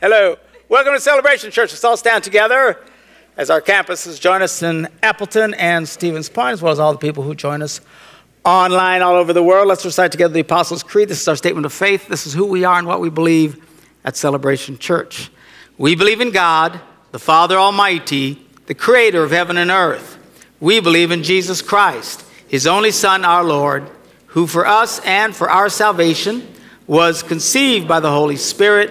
Hello. Welcome to Celebration Church. Let's all stand together as our campuses join us in Appleton and Stevens Point, as well as all the people who join us online all over the world. Let's recite together the Apostles' Creed. This is our statement of faith. This is who we are and what we believe at Celebration Church. We believe in God, the Father Almighty, the creator of heaven and earth. We believe in Jesus Christ, his only Son, our Lord, who for us and for our salvation was conceived by the Holy Spirit,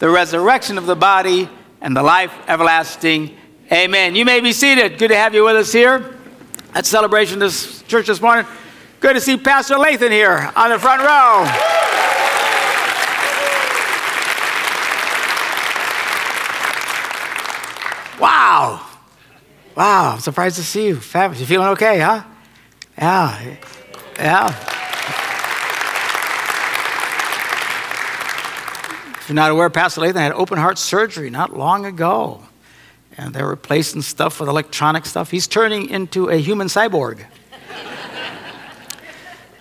the resurrection of the body, and the life everlasting. Amen. You may be seated. Good to have you with us here at Celebration this church this morning. Good to see Pastor Lathan here on the front row. Wow. Wow, I'm surprised to see you. Fabulous. You feeling okay, huh? Yeah. Yeah. You're not aware, Pastor Lathan had open heart surgery not long ago. And they're replacing stuff with electronic stuff. He's turning into a human cyborg.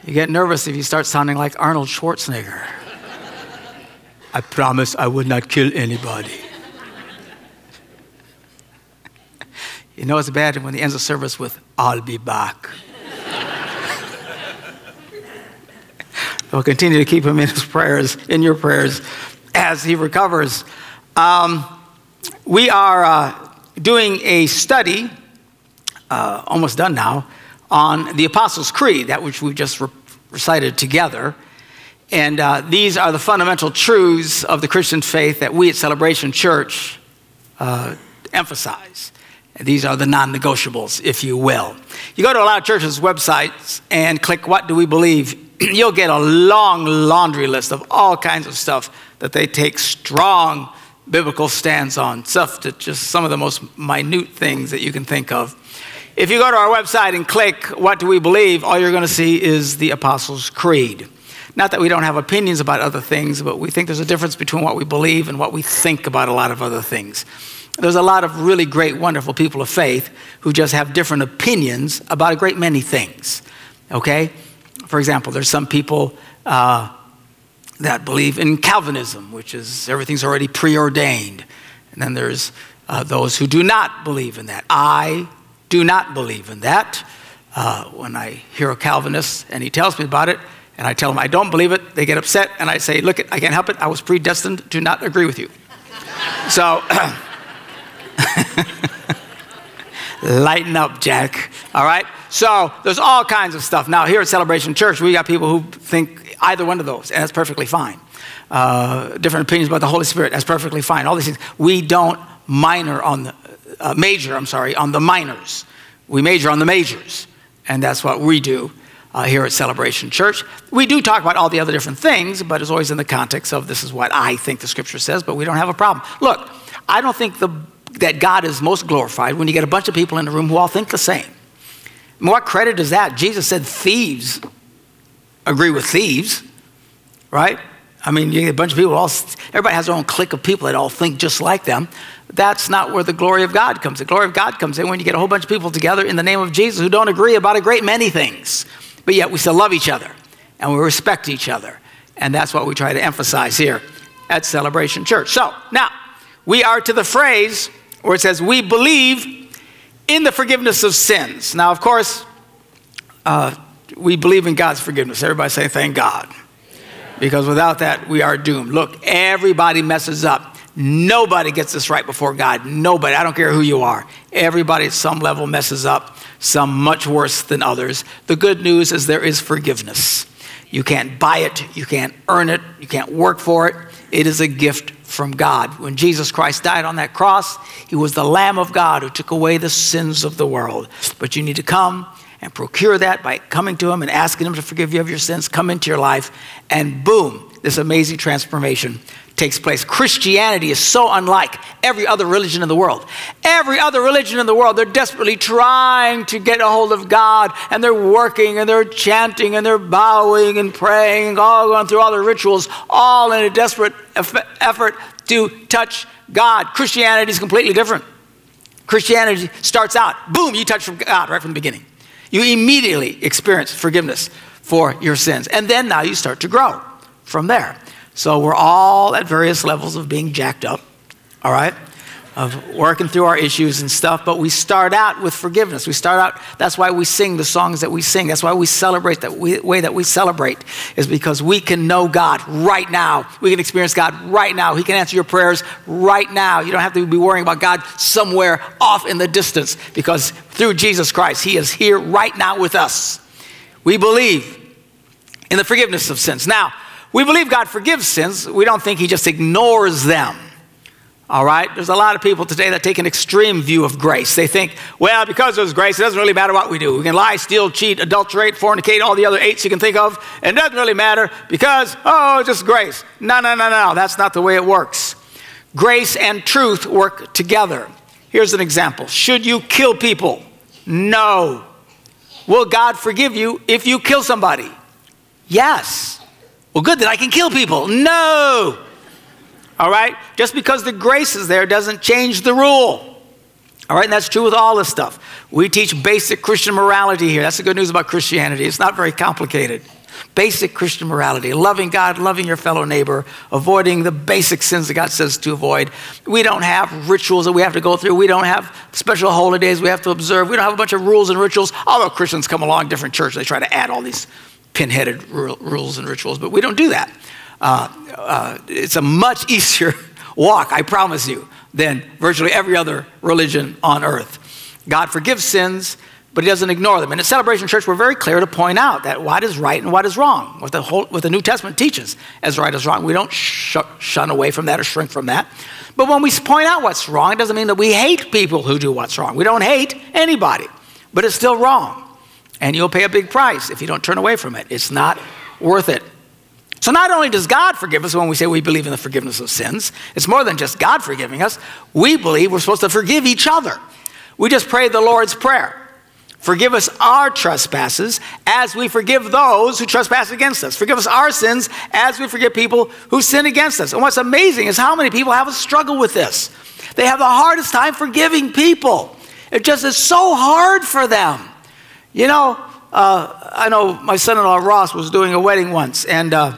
you get nervous if you start sounding like Arnold Schwarzenegger. I promise I would not kill anybody. You know it's bad when he ends the service with, I'll be back. we'll continue to keep him in his prayers, in your prayers, as he recovers. Um, we are uh, doing a study, uh, almost done now, on the Apostles' Creed, that which we just re- recited together. And uh, these are the fundamental truths of the Christian faith that we at Celebration Church uh, emphasize. These are the non negotiables, if you will. You go to a lot of churches' websites and click What Do We Believe? You'll get a long laundry list of all kinds of stuff that they take strong biblical stands on, stuff that just some of the most minute things that you can think of. If you go to our website and click What Do We Believe? all you're going to see is the Apostles' Creed. Not that we don't have opinions about other things, but we think there's a difference between what we believe and what we think about a lot of other things. There's a lot of really great, wonderful people of faith who just have different opinions about a great many things. Okay? For example, there's some people uh, that believe in Calvinism, which is everything's already preordained. And then there's uh, those who do not believe in that. I do not believe in that. Uh, when I hear a Calvinist and he tells me about it, and I tell him I don't believe it, they get upset, and I say, Look, I can't help it. I was predestined to not agree with you. so, Lighten up, Jack. All right? So there's all kinds of stuff. Now, here at Celebration Church, we got people who think either one of those, and that's perfectly fine. Uh, different opinions about the Holy Spirit, that's perfectly fine. All these things. We don't minor on the, uh, major, I'm sorry, on the minors. We major on the majors. And that's what we do uh, here at Celebration Church. We do talk about all the other different things, but it's always in the context of this is what I think the scripture says, but we don't have a problem. Look, I don't think the that God is most glorified when you get a bunch of people in the room who all think the same. What credit is that? Jesus said thieves agree with thieves, right? I mean, you get a bunch of people, all, everybody has their own clique of people that all think just like them. That's not where the glory of God comes. The glory of God comes in when you get a whole bunch of people together in the name of Jesus who don't agree about a great many things, but yet we still love each other and we respect each other. And that's what we try to emphasize here at Celebration Church. So now we are to the phrase where it says, We believe in the forgiveness of sins. Now, of course, uh, we believe in God's forgiveness. Everybody say, Thank God. Because without that, we are doomed. Look, everybody messes up. Nobody gets this right before God. Nobody. I don't care who you are. Everybody at some level messes up, some much worse than others. The good news is there is forgiveness. You can't buy it, you can't earn it, you can't work for it. It is a gift from God. When Jesus Christ died on that cross, he was the Lamb of God who took away the sins of the world. But you need to come and procure that by coming to him and asking him to forgive you of your sins. Come into your life, and boom, this amazing transformation takes place. Christianity is so unlike every other religion in the world. Every other religion in the world, they're desperately trying to get a hold of God, and they're working, and they're chanting, and they're bowing, and praying, and all going through all the rituals, all in a desperate effort to touch God. Christianity is completely different. Christianity starts out, boom, you touch from God right from the beginning. You immediately experience forgiveness for your sins. And then now you start to grow from there. So we're all at various levels of being jacked up, all right? Of working through our issues and stuff, but we start out with forgiveness. We start out, that's why we sing the songs that we sing. That's why we celebrate that way that we celebrate, is because we can know God right now. We can experience God right now. He can answer your prayers right now. You don't have to be worrying about God somewhere off in the distance because through Jesus Christ, He is here right now with us. We believe in the forgiveness of sins. Now, we believe God forgives sins. We don't think He just ignores them. All right? There's a lot of people today that take an extreme view of grace. They think, well, because there's grace, it doesn't really matter what we do. We can lie, steal, cheat, adulterate, fornicate, all the other eights you can think of, and it doesn't really matter because, oh, it's just grace. No, no, no, no. That's not the way it works. Grace and truth work together. Here's an example Should you kill people? No. Will God forgive you if you kill somebody? Yes. Well, good that I can kill people. No. All right? Just because the grace is there doesn't change the rule. All right, and that's true with all this stuff. We teach basic Christian morality here. That's the good news about Christianity. It's not very complicated. Basic Christian morality loving God, loving your fellow neighbor, avoiding the basic sins that God says to avoid. We don't have rituals that we have to go through. We don't have special holidays we have to observe. We don't have a bunch of rules and rituals. Although Christians come along, different churches, they try to add all these pinheaded rules and rituals, but we don't do that. Uh, uh, it's a much easier walk, I promise you, than virtually every other religion on earth. God forgives sins, but He doesn't ignore them. And at Celebration Church, we're very clear to point out that what is right and what is wrong, what the, whole, what the New Testament teaches as right as wrong. We don't sh- shun away from that or shrink from that. But when we point out what's wrong, it doesn't mean that we hate people who do what's wrong. We don't hate anybody, but it's still wrong and you'll pay a big price if you don't turn away from it. It's not worth it. So, not only does God forgive us when we say we believe in the forgiveness of sins, it's more than just God forgiving us. We believe we're supposed to forgive each other. We just pray the Lord's Prayer Forgive us our trespasses as we forgive those who trespass against us. Forgive us our sins as we forgive people who sin against us. And what's amazing is how many people have a struggle with this. They have the hardest time forgiving people. It just is so hard for them. You know, uh, I know my son in law Ross was doing a wedding once, and uh,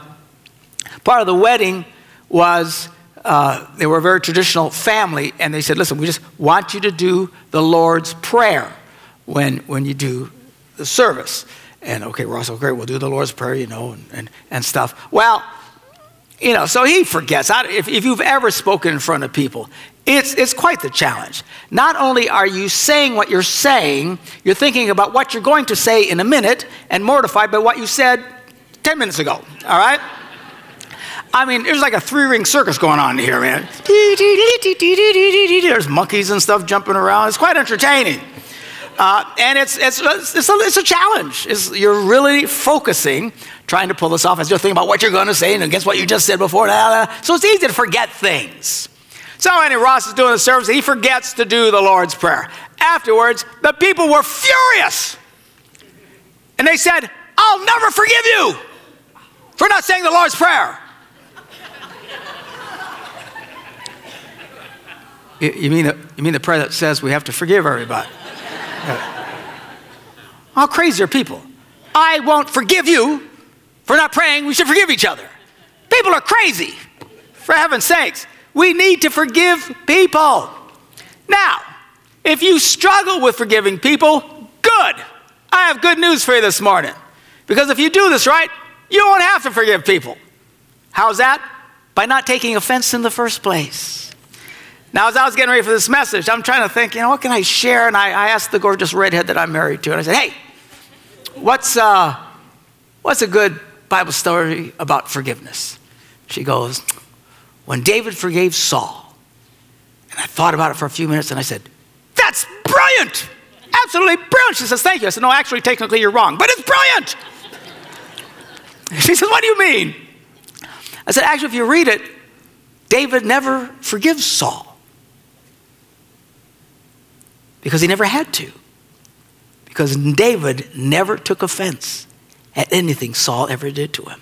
part of the wedding was uh, they were a very traditional family, and they said, Listen, we just want you to do the Lord's Prayer when, when you do the service. And okay, Ross, okay, we'll do the Lord's Prayer, you know, and, and, and stuff. Well, you know, so he forgets. If, if you've ever spoken in front of people, it's, it's quite the challenge. Not only are you saying what you're saying, you're thinking about what you're going to say in a minute and mortified by what you said 10 minutes ago, all right? I mean, there's like a three ring circus going on here, man. There's monkeys and stuff jumping around. It's quite entertaining. Uh, and it's, it's, it's, a, it's a challenge. It's, you're really focusing, trying to pull this off as you're thinking about what you're going to say and against what you just said before. So it's easy to forget things. So anyway, Ross is doing the service. He forgets to do the Lord's Prayer. Afterwards, the people were furious. And they said, I'll never forgive you for not saying the Lord's Prayer. you, mean the, you mean the prayer that says we have to forgive everybody? How crazy are people? I won't forgive you for not praying. We should forgive each other. People are crazy, for heaven's sakes. We need to forgive people. Now, if you struggle with forgiving people, good. I have good news for you this morning. Because if you do this right, you won't have to forgive people. How's that? By not taking offense in the first place. Now, as I was getting ready for this message, I'm trying to think, you know, what can I share? And I, I asked the gorgeous redhead that I'm married to, and I said, hey, what's, uh, what's a good Bible story about forgiveness? She goes, when David forgave Saul. And I thought about it for a few minutes and I said, That's brilliant! Absolutely brilliant. She says, Thank you. I said, No, actually, technically, you're wrong, but it's brilliant. She says, What do you mean? I said, Actually, if you read it, David never forgives Saul because he never had to. Because David never took offense at anything Saul ever did to him.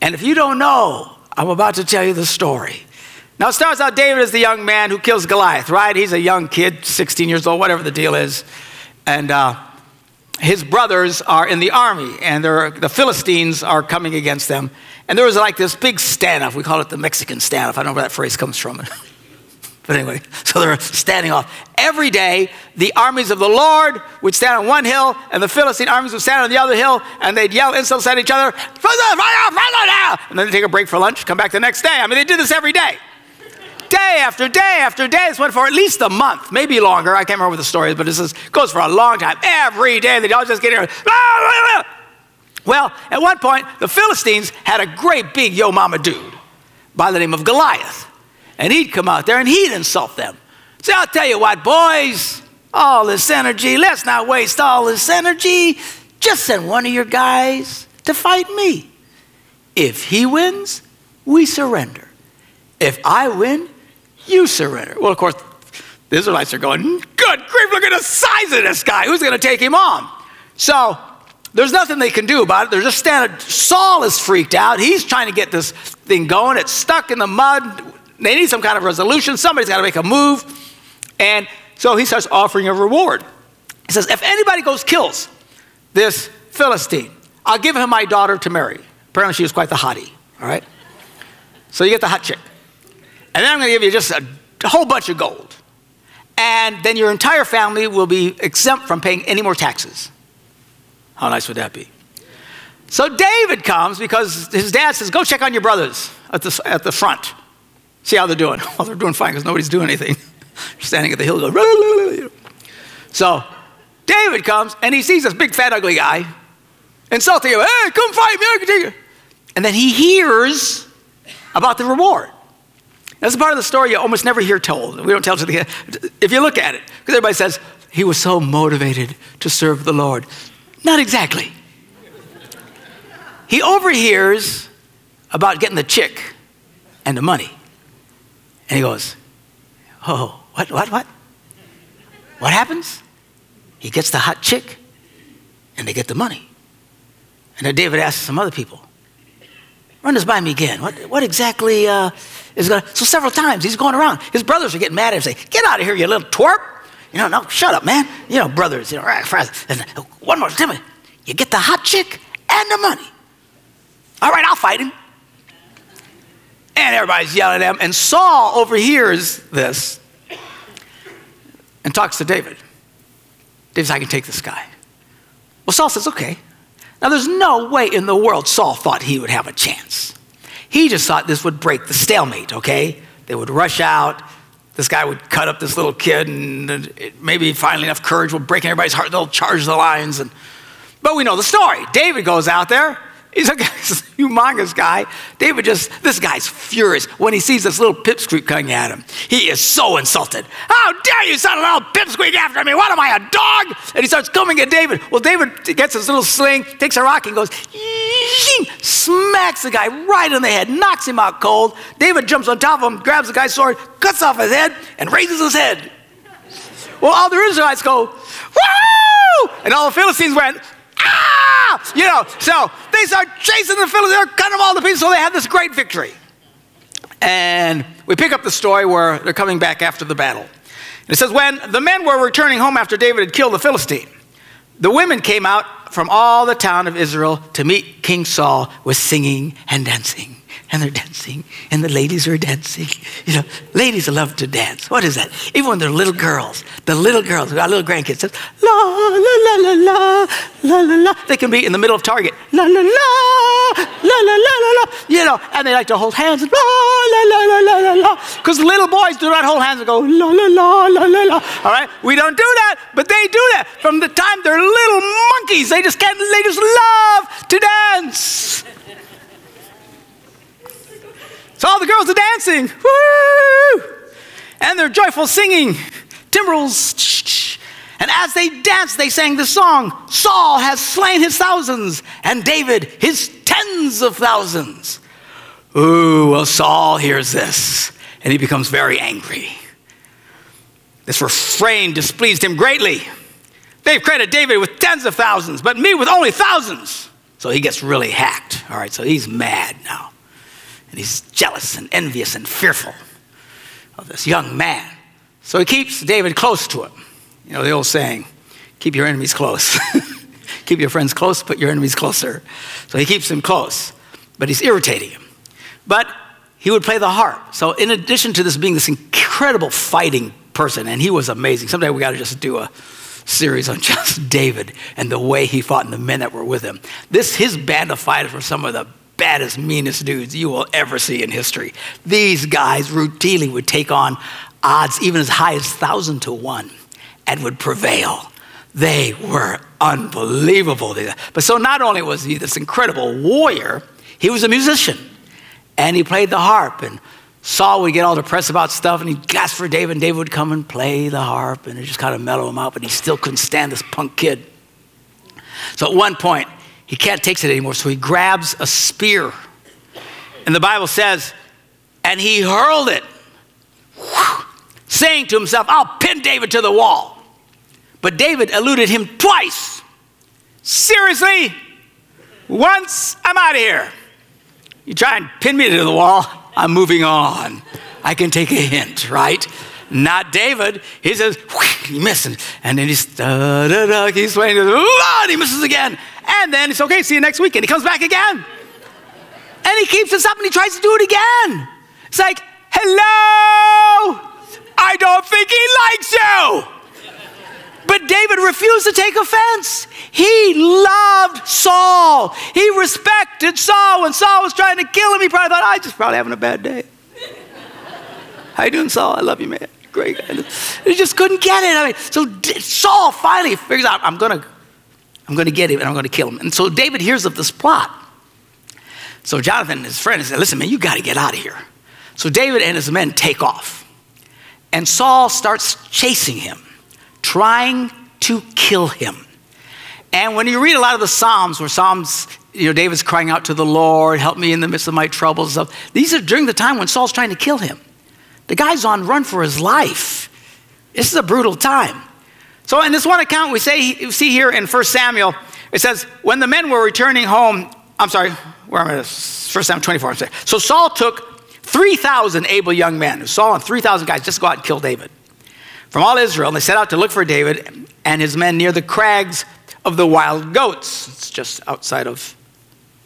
And if you don't know, I'm about to tell you the story. Now, it starts out David is the young man who kills Goliath, right? He's a young kid, 16 years old, whatever the deal is. And uh, his brothers are in the army, and the Philistines are coming against them. And there was like this big standoff. We call it the Mexican standoff. I don't know where that phrase comes from. but anyway, so they're standing off. Every day, the armies of the Lord would stand on one hill, and the Philistine armies would stand on the other hill, and they'd yell insults at each other. And then they'd take a break for lunch, come back the next day. I mean, they did this every day day after day after day. This went for at least a month, maybe longer. I can't remember the story but this is, goes for a long time. Every day they all just get here. Well, at one point, the Philistines had a great big yo mama dude by the name of Goliath. And he'd come out there and he'd insult them. Say, I'll tell you what, boys, all this energy, let's not waste all this energy. Just send one of your guys to fight me. If he wins, we surrender. If I win, you surrender. Well, of course, the Israelites are going, good grief, look at the size of this guy. Who's going to take him on? So there's nothing they can do about it. They're just standing. Saul is freaked out. He's trying to get this thing going. It's stuck in the mud. They need some kind of resolution. Somebody's got to make a move. And so he starts offering a reward. He says, if anybody goes kills this Philistine, I'll give him my daughter to marry. Apparently she was quite the hottie, all right? So you get the hot chick. And then I'm going to give you just a, whole bunch of gold. And then your entire family will be exempt from paying any more taxes. How nice would that be? So David comes because his dad says, Go check on your brothers at the, at the front. See how they're doing. Well, oh, they're doing fine because nobody's doing anything. standing at the hill going, So David comes and he sees this big, fat, ugly guy insulting him. Hey, come fight me. I can take you. And then he hears about the reward. That's a part of the story you almost never hear told. We don't tell it to the If you look at it, because everybody says, he was so motivated to serve the Lord. Not exactly. He overhears about getting the chick and the money. And he goes, Oh, what, what, what? What happens? He gets the hot chick and they get the money. And then David asks some other people, Run this by me again. What, what exactly uh, is going to. So several times he's going around. His brothers are getting mad at him, saying, Get out of here, you little twerp. You know, no, shut up, man. You know, brothers, you know, one more, tell me, you get the hot chick and the money. All right, I'll fight him. And everybody's yelling at him. And Saul overhears this and talks to David. David says, I can take this guy. Well, Saul says, okay. Now, there's no way in the world Saul thought he would have a chance. He just thought this would break the stalemate, okay? They would rush out. This guy would cut up this little kid, and maybe finally enough courage would break everybody's heart. They'll charge the lions. And, but we know the story. David goes out there. He's a humongous guy. David just, this guy's furious when he sees this little pipsqueak coming at him. He is so insulted. How dare you send a little pipsqueak after me? What am I, a dog? And he starts coming at David. Well, David gets his little sling, takes a rock, and goes, smacks the guy right in the head, knocks him out cold. David jumps on top of him, grabs the guy's sword, cuts off his head, and raises his head. Well, all the Israelites go, woo! And all the Philistines went, ah! You know, so they start chasing the Philistines, they're cutting them all to pieces, so they have this great victory. And we pick up the story where they're coming back after the battle. And It says, When the men were returning home after David had killed the Philistine, the women came out from all the town of Israel to meet King Saul with singing and dancing and they're dancing, and the ladies are dancing. You know, ladies love to dance. What is that? Even when they're little girls, the little girls, our little grandkids, says, la, la, la, la, la, la, la, la. They can be in the middle of Target, la, la, la, la, la, la, la, la, you know, and they like to hold hands, la, la, la, la, la, la, la. Because little boys do not hold hands and go, la, la, la, la, la, la. All right? We don't do that, but they do that. From the time they're little monkeys, they just can't, they just love to dance. So all the girls are dancing. Woo! And they're joyful singing. Timbrels. And as they danced, they sang the song Saul has slain his thousands, and David his tens of thousands. Ooh, well, Saul hears this and he becomes very angry. This refrain displeased him greatly. They've credited David with tens of thousands, but me with only thousands. So he gets really hacked. All right, so he's mad now. And he's jealous and envious and fearful of this young man. So he keeps David close to him. You know, the old saying, keep your enemies close. keep your friends close, put your enemies closer. So he keeps him close, but he's irritating him. But he would play the harp. So, in addition to this being this incredible fighting person, and he was amazing, someday we got to just do a series on just David and the way he fought and the men that were with him. This, his band of fighters were some of the baddest, meanest dudes you will ever see in history. These guys routinely would take on odds even as high as 1,000 to 1 and would prevail. They were unbelievable. But so not only was he this incredible warrior, he was a musician and he played the harp. And Saul would get all depressed about stuff and he'd ask for David, and David would come and play the harp and it just kind of mellow him out, but he still couldn't stand this punk kid. So at one point, he can't take it anymore, so he grabs a spear. And the Bible says, and he hurled it, saying to himself, I'll pin David to the wall. But David eluded him twice. Seriously? Once, I'm out of here. You try and pin me to the wall, I'm moving on. I can take a hint, right? Not David. He says, he misses. And then he's, da, da, da, he's swaying, and he misses again. And then it's okay, see you next week. And he comes back again. And he keeps this up and he tries to do it again. It's like, hello, I don't think he likes you. But David refused to take offense. He loved Saul. He respected Saul. When Saul was trying to kill him, he probably thought, I just probably having a bad day. How you doing, Saul? I love you, man. Great. he just couldn't get it. I mean, so Saul finally figures out, I'm gonna, I'm gonna get him and I'm gonna kill him. And so David hears of this plot. So Jonathan and his friend said, Listen, man, you gotta get out of here. So David and his men take off. And Saul starts chasing him trying to kill him. And when you read a lot of the Psalms, where Psalms, you know, David's crying out to the Lord, help me in the midst of my troubles, these are during the time when Saul's trying to kill him. The guy's on run for his life. This is a brutal time. So, in this one account, we say, see here in 1 Samuel, it says, when the men were returning home, I'm sorry, where am I? 1 Samuel 24. I'm sorry. So, Saul took 3,000 able young men. Saul and 3,000 guys just go out and kill David from all Israel, and they set out to look for David and his men near the crags of the wild goats. It's just outside of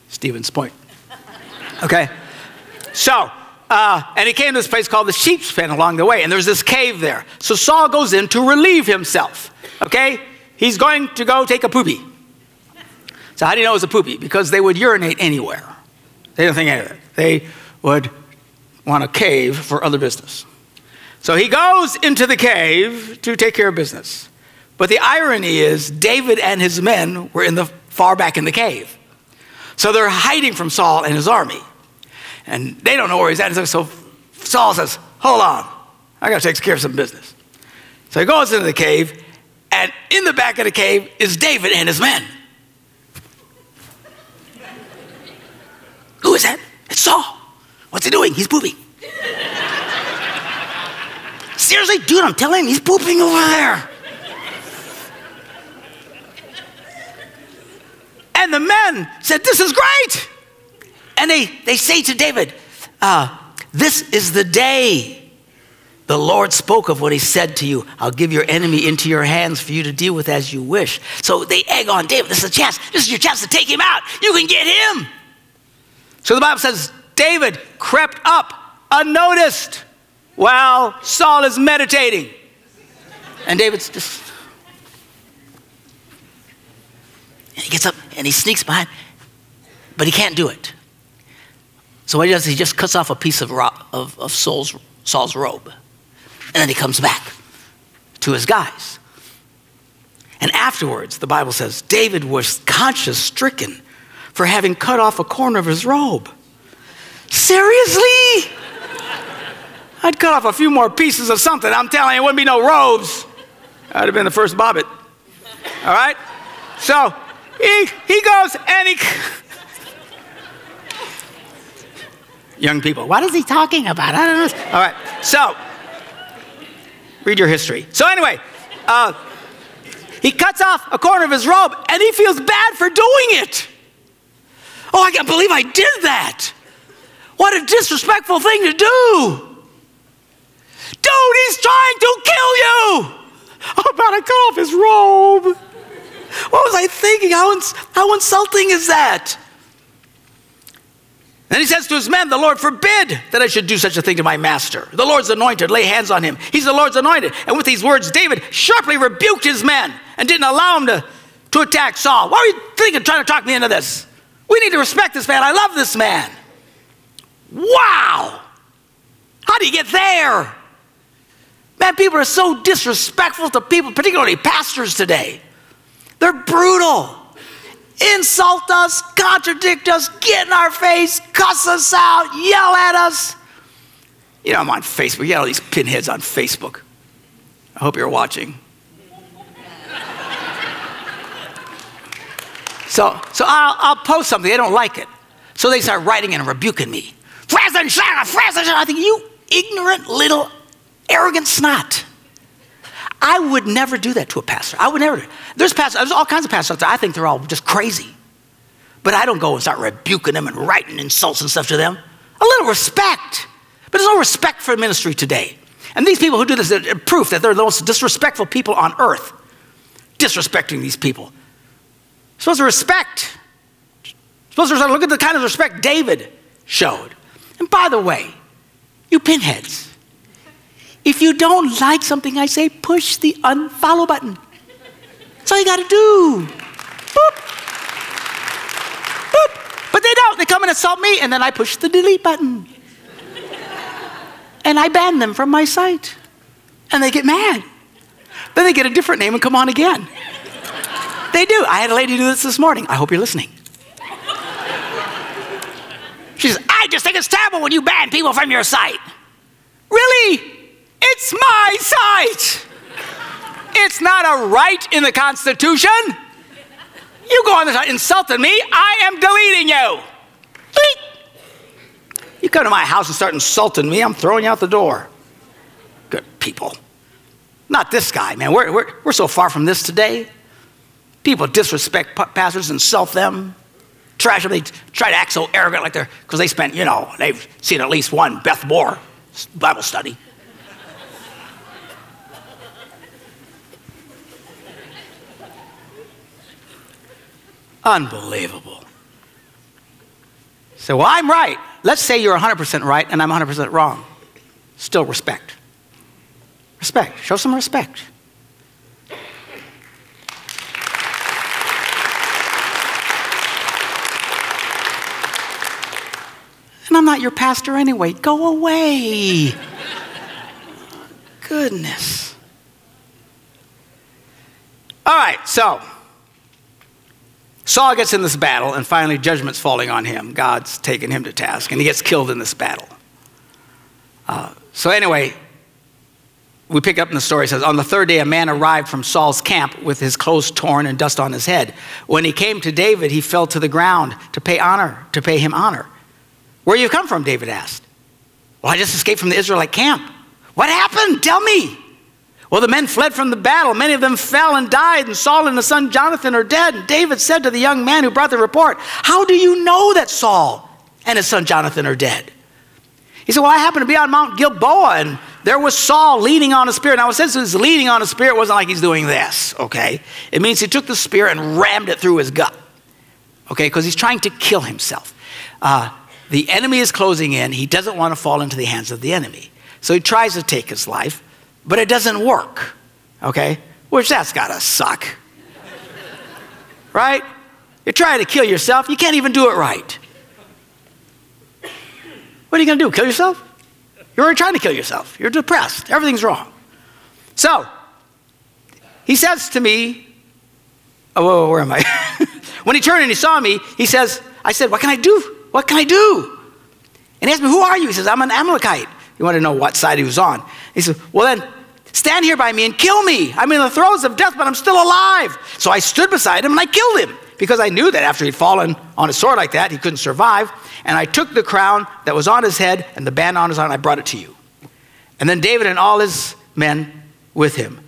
Stevens Point. Okay? So, uh, and he came to this place called the sheep's pen along the way, and there's this cave there. So Saul goes in to relieve himself. Okay? He's going to go take a poopy. So, how do you know it was a poopy? Because they would urinate anywhere. They didn't think anything. They would want a cave for other business. So he goes into the cave to take care of business. But the irony is, David and his men were in the far back in the cave. So they're hiding from Saul and his army. And they don't know where he's at. So Saul says, Hold on, I got to take care of some business. So he goes into the cave, and in the back of the cave is David and his men. Who is that? It's Saul. What's he doing? He's pooping. Seriously, dude, I'm telling you, he's pooping over there. And the men said, This is great. And they, they say to David, uh, This is the day the Lord spoke of what he said to you. I'll give your enemy into your hands for you to deal with as you wish. So they egg on David. This is a chance. This is your chance to take him out. You can get him. So the Bible says David crept up unnoticed while Saul is meditating. And David's just. And he gets up and he sneaks behind, but he can't do it. So what he does, he just cuts off a piece of, of, of Saul's, Saul's robe. And then he comes back to his guys. And afterwards, the Bible says, David was conscience stricken for having cut off a corner of his robe. Seriously? I'd cut off a few more pieces of something. I'm telling you, it wouldn't be no robes. I'd have been the first Bobbitt. All right? So he, he goes and he. Young people. What is he talking about? I don't know. All right. So, read your history. So, anyway, uh, he cuts off a corner of his robe and he feels bad for doing it. Oh, I can't believe I did that. What a disrespectful thing to do. Dude, he's trying to kill you. I'm about to cut off his robe. What was I thinking? How, ins- how insulting is that? Then he says to his men, The Lord forbid that I should do such a thing to my master. The Lord's anointed, lay hands on him. He's the Lord's anointed. And with these words, David sharply rebuked his men and didn't allow him to, to attack Saul. Why are you thinking, trying to talk me into this? We need to respect this man. I love this man. Wow! How do you get there? Man, people are so disrespectful to people, particularly pastors today. They're brutal. Insult us, contradict us, get in our face, cuss us out, yell at us. You know, I'm on Facebook. You got all these pinheads on Facebook. I hope you're watching. So, so I'll, I'll post something. They don't like it. So they start writing and rebuking me. I think, you ignorant little arrogant snot. I would never do that to a pastor. I would never. There's pastors, there's all kinds of pastors out there. I think they're all just crazy. But I don't go and start rebuking them and writing insults and stuff to them. A little respect. But there's no respect for ministry today. And these people who do this are proof that they're the most disrespectful people on earth. Disrespecting these people. Supposed to respect. Supposed to look at the kind of respect David showed. And by the way, you pinheads, if you don't like something I say, push the unfollow button. That's all you got to do. Boop. Boop. But they don't. They come and insult me, and then I push the delete button. and I ban them from my site. And they get mad. Then they get a different name and come on again. They do. I had a lady do this this morning. I hope you're listening. She says, I just think it's terrible when you ban people from your site. Really? It's my site. It's not a right in the Constitution. You go on the site insulting me, I am deleting you. You come to my house and start insulting me, I'm throwing you out the door. Good people. Not this guy, man. We're, we're, we're so far from this today. People disrespect pastors, insult them, trash them. They try to act so arrogant like they're, because they spent, you know, they've seen at least one Beth Moore Bible study. Unbelievable. So, well, I'm right. Let's say you're 100% right and I'm 100% wrong. Still respect. Respect. Show some respect. And I'm not your pastor anyway. Go away. Goodness. All right, so Saul gets in this battle, and finally, judgment's falling on him. God's taking him to task, and he gets killed in this battle. Uh, so, anyway, we pick up in the story. It says, On the third day, a man arrived from Saul's camp with his clothes torn and dust on his head. When he came to David, he fell to the ground to pay honor, to pay him honor. Where you come from? David asked. Well, I just escaped from the Israelite camp. What happened? Tell me. Well, the men fled from the battle. Many of them fell and died, and Saul and his son Jonathan are dead. And David said to the young man who brought the report, How do you know that Saul and his son Jonathan are dead? He said, Well, I happened to be on Mount Gilboa, and there was Saul leaning on a spear. Now, it says he's leaning on a spear, it wasn't like he's doing this, okay? It means he took the spear and rammed it through his gut, okay? Because he's trying to kill himself. Uh, the enemy is closing in. He doesn't want to fall into the hands of the enemy. So he tries to take his life but it doesn't work, okay? Which that's gotta suck. right? You're trying to kill yourself, you can't even do it right. What are you gonna do? Kill yourself? You're already trying to kill yourself. You're depressed. Everything's wrong. So, he says to me, Oh, whoa, where am I? when he turned and he saw me, he says, I said, What can I do? What can I do? And he asked me, Who are you? He says, I'm an Amalekite. He wanted to know what side he was on. He said, Well, then stand here by me and kill me. I'm in the throes of death, but I'm still alive. So I stood beside him and I killed him. because I knew that after he'd fallen on his sword like that, he couldn't survive. And I took the crown that was on his head and the band on his arm, and I brought it to you. And then David and all his men with him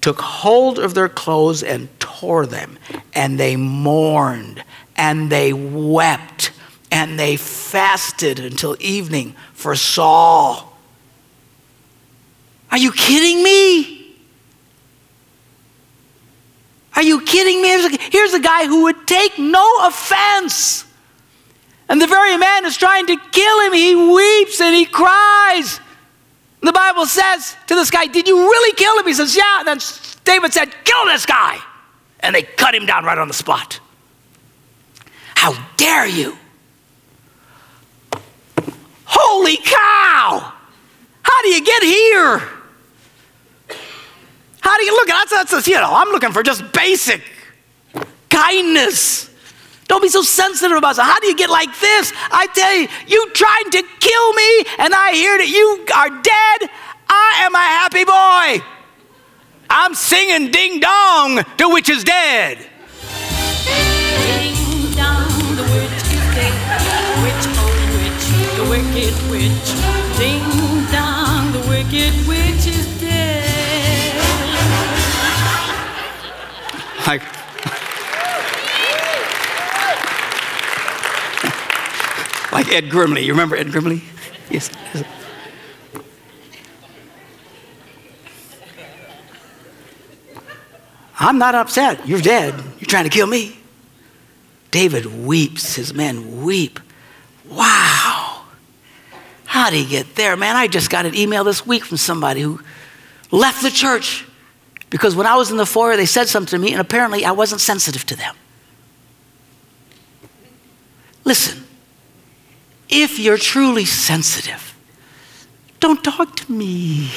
took hold of their clothes and tore them, and they mourned, and they wept, and they fasted until evening for Saul. Are you kidding me? Are you kidding me? Here's a, guy who would take no offense. And the very man is trying to kill him, he weeps and he cries. The Bible says to this guy, Did you really kill him? He says, Yeah. And then David said, Kill this guy. And they cut him down right on the spot. How dare you? Holy cow! How do you get here? How do you look? That's, that's, you know, I'm looking for just basic kindness. Don't be so sensitive about it. How do you get like this? I tell you, you tried to kill me, and I hear that you are dead. I am a happy boy. I'm singing ding dong, the witch is dead. Ding dong, the witch is dead. Witch, oh witch, the wicked witch. Like, like Ed Grimley. You remember Ed Grimley? Yes. yes. I'm not upset. You're dead. You're trying to kill me. David weeps. His men weep. Wow. How did he get there? Man, I just got an email this week from somebody who left the church because when I was in the foyer, they said something to me, and apparently I wasn't sensitive to them. Listen, if you're truly sensitive, don't talk to me.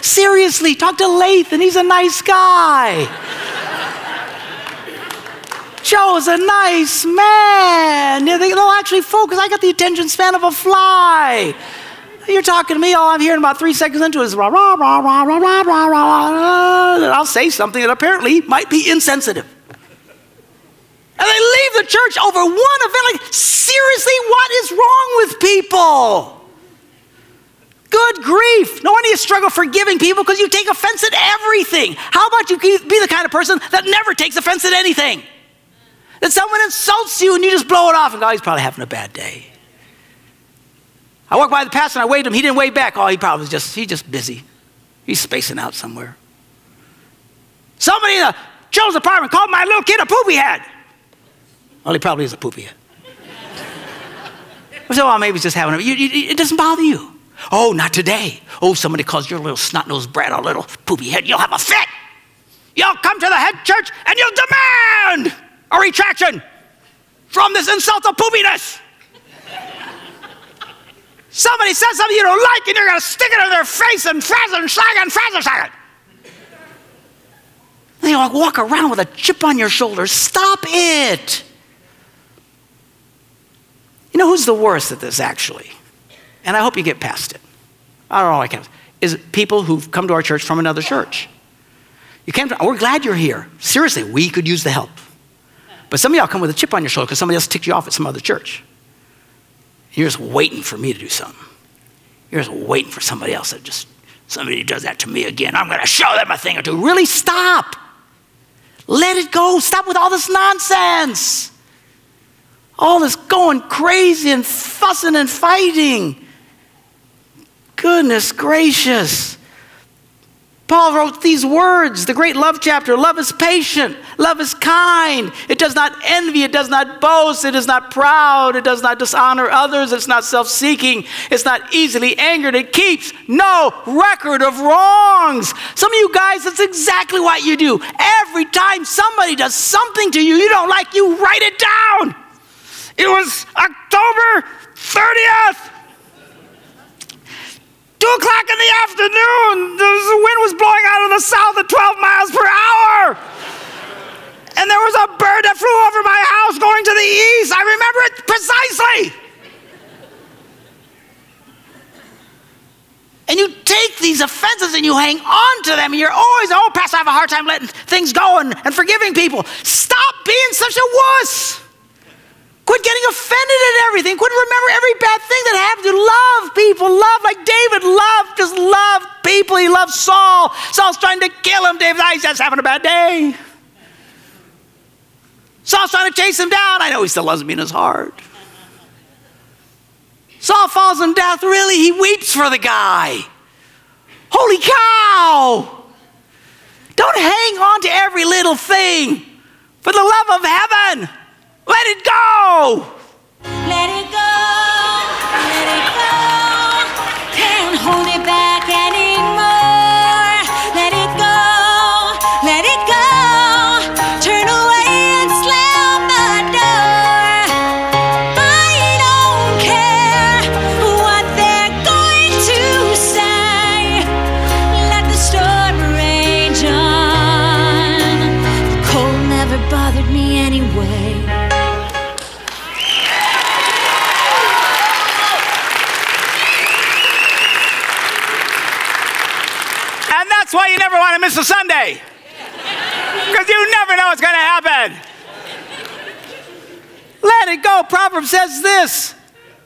Seriously, talk to Lathan. He's a nice guy. Joe's a nice man. They'll actually focus. I got the attention span of a fly. You're talking to me, all I'm hearing about three seconds into is rah, rah, rah, rah, rah, rah, rah, rah, and I'll say something that apparently might be insensitive. And they leave the church over one event. Like, seriously, what is wrong with people? Good grief. No wonder you struggle forgiving people because you take offense at everything. How about you be the kind of person that never takes offense at anything? That someone insults you and you just blow it off and go, oh, he's probably having a bad day. I walked by the pastor and I waved him. He didn't wave back. Oh, he probably was just, he's just busy. He's spacing out somewhere. Somebody in the children's apartment called my little kid a poopy head. Well, he probably is a poopy head. I said, well, maybe he's just having a, you, you, it doesn't bother you. Oh, not today. Oh, somebody calls your little snot-nosed brat a little poopy head. You'll have a fit. You'll come to the head church and you'll demand a retraction from this insult of poopiness. Somebody says something you don't like and you're going to stick it in their face and frazzle and slag and frazzle slag it. They walk around with a chip on your shoulder. Stop it. You know who's the worst at this, actually? And I hope you get past it. I don't know why I can. Is people who've come to our church from another church. You came to, we're glad you're here. Seriously, we could use the help. But some of y'all come with a chip on your shoulder because somebody else ticked you off at some other church. You're just waiting for me to do something. You're just waiting for somebody else to just, somebody who does that to me again. I'm going to show them a thing or two. Really, stop. Let it go. Stop with all this nonsense. All this going crazy and fussing and fighting. Goodness gracious. Paul wrote these words, the great love chapter love is patient, love is kind, it does not envy, it does not boast, it is not proud, it does not dishonor others, it's not self seeking, it's not easily angered, it keeps no record of wrongs. Some of you guys, that's exactly what you do. Every time somebody does something to you you don't like, you write it down. It was October 30th. Two o'clock in the afternoon, the wind was blowing out of the south at 12 miles per hour. And there was a bird that flew over my house going to the east. I remember it precisely. And you take these offenses and you hang on to them and you're always, oh, Pastor, I have a hard time letting things go and, and forgiving people. Stop being such a wuss. Quit getting offended at everything. Quit remember every bad thing that happened. Love people. Love like David loved, just loved people. He loved Saul. Saul's trying to kill him. David, ah, he's just having a bad day. Saul's trying to chase him down. I know he still loves me in his heart. Saul falls in death. Really, he weeps for the guy. Holy cow! Don't hang on to every little thing. For the love of heaven, let it go. Let it go, Go. Proverbs says this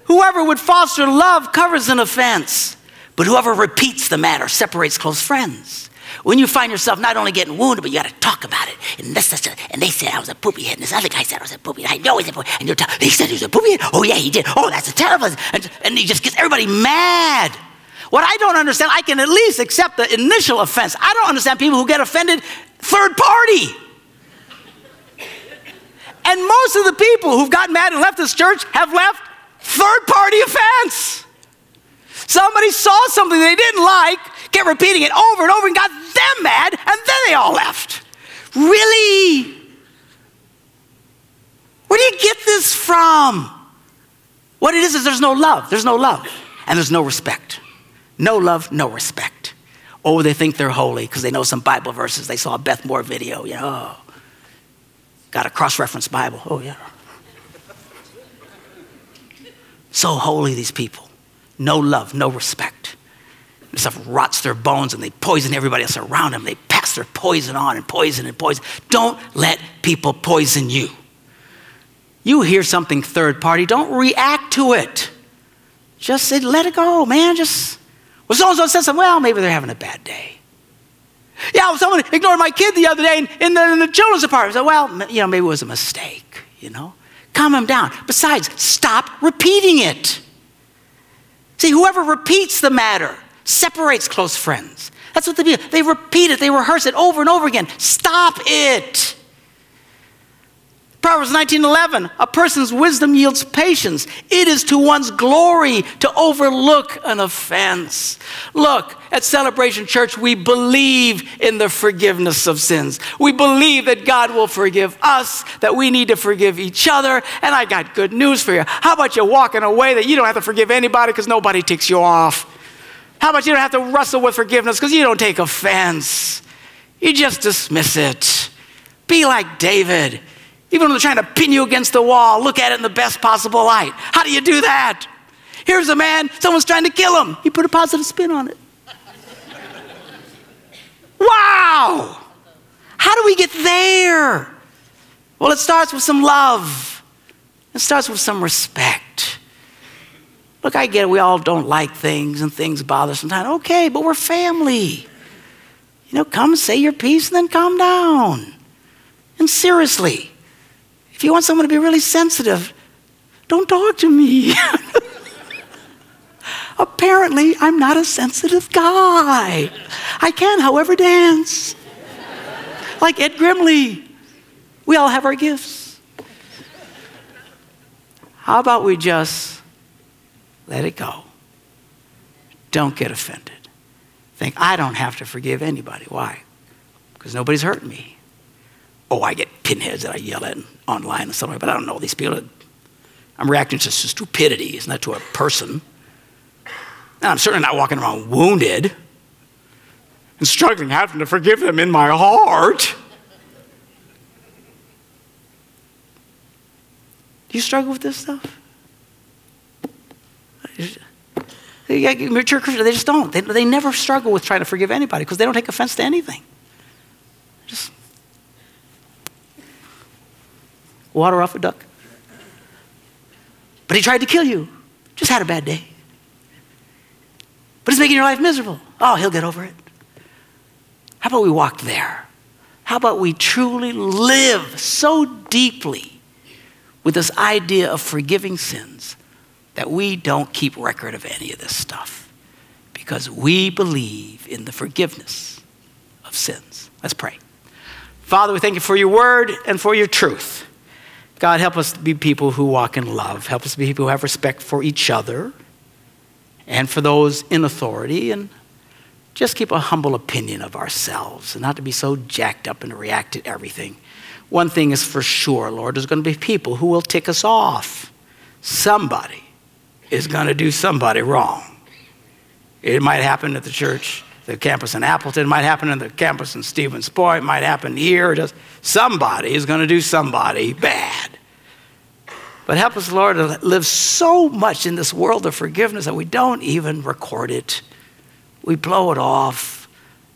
Whoever would foster love covers an offense, but whoever repeats the matter separates close friends. When you find yourself not only getting wounded, but you got to talk about it. And this, this, and they said I was a poopy head, and this other guy said I was a poopy head. I know he's a poopy And you're telling, he said he was a poopy head. Oh, yeah, he did. Oh, that's a terrible. And, and he just gets everybody mad. What I don't understand, I can at least accept the initial offense. I don't understand people who get offended third party. And most of the people who've gotten mad and left this church have left third party offense. Somebody saw something they didn't like, kept repeating it over and over and got them mad, and then they all left. Really? Where do you get this from? What it is is there's no love. There's no love. And there's no respect. No love, no respect. Oh, they think they're holy because they know some Bible verses. They saw a Beth Moore video, you know. Got a cross reference Bible. Oh, yeah. So holy, these people. No love, no respect. This stuff rots their bones and they poison everybody else around them. They pass their poison on and poison and poison. Don't let people poison you. You hear something third party, don't react to it. Just say, let it go, man. Just, well, so and so says something, well, maybe they're having a bad day. Yeah, someone ignored my kid the other day in, in, the, in the children's department. Said, well, you know, maybe it was a mistake, you know. Calm him down. Besides, stop repeating it. See, whoever repeats the matter separates close friends. That's what they do. They repeat it, they rehearse it over and over again. Stop it. Proverbs 19:11, a person's wisdom yields patience. It is to one's glory to overlook an offense. Look, at Celebration Church, we believe in the forgiveness of sins. We believe that God will forgive us, that we need to forgive each other, and I got good news for you. How about you walk in a way that you don't have to forgive anybody because nobody ticks you off? How about you don't have to wrestle with forgiveness because you don't take offense? You just dismiss it. Be like David. Even when they're trying to pin you against the wall, look at it in the best possible light. How do you do that? Here's a man, someone's trying to kill him. He put a positive spin on it. wow! How do we get there? Well, it starts with some love, it starts with some respect. Look, I get it. We all don't like things and things bother sometimes. Okay, but we're family. You know, come say your piece and then calm down. And seriously, if you want someone to be really sensitive, don't talk to me. Apparently, I'm not a sensitive guy. I can, however, dance. Like Ed Grimley. We all have our gifts. How about we just let it go? Don't get offended. Think, I don't have to forgive anybody. Why? Because nobody's hurt me. Oh, I get pinheads that I yell at online and stuff like that, but I don't know these people. I'm reacting to stupidity, it's not to a person. And I'm certainly not walking around wounded and struggling, having to forgive them in my heart. Do you struggle with this stuff? Mature Christians, they just don't. They, they never struggle with trying to forgive anybody because they don't take offense to anything. Just water off a duck. But he tried to kill you. Just had a bad day. But it's making your life miserable. Oh, he'll get over it. How about we walk there? How about we truly live so deeply with this idea of forgiving sins that we don't keep record of any of this stuff because we believe in the forgiveness of sins. Let's pray. Father, we thank you for your word and for your truth. God, help us be people who walk in love. Help us be people who have respect for each other and for those in authority and just keep a humble opinion of ourselves and not to be so jacked up and react to everything. One thing is for sure, Lord, there's going to be people who will tick us off. Somebody is going to do somebody wrong. It might happen at the church, the campus in Appleton, it might happen in the campus in Stevens Point, it might happen here. Just somebody is going to do somebody bad. But help us, Lord, to live so much in this world of forgiveness that we don't even record it. We blow it off.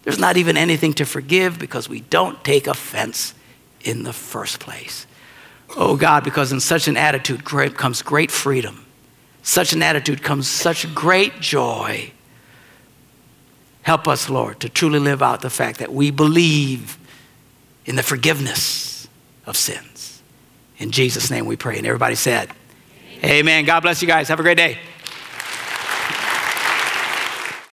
There's not even anything to forgive because we don't take offense in the first place. Oh God, because in such an attitude comes great freedom. Such an attitude comes such great joy. Help us, Lord, to truly live out the fact that we believe in the forgiveness of sins. In Jesus' name we pray. And everybody said, Amen. Amen. God bless you guys. Have a great day.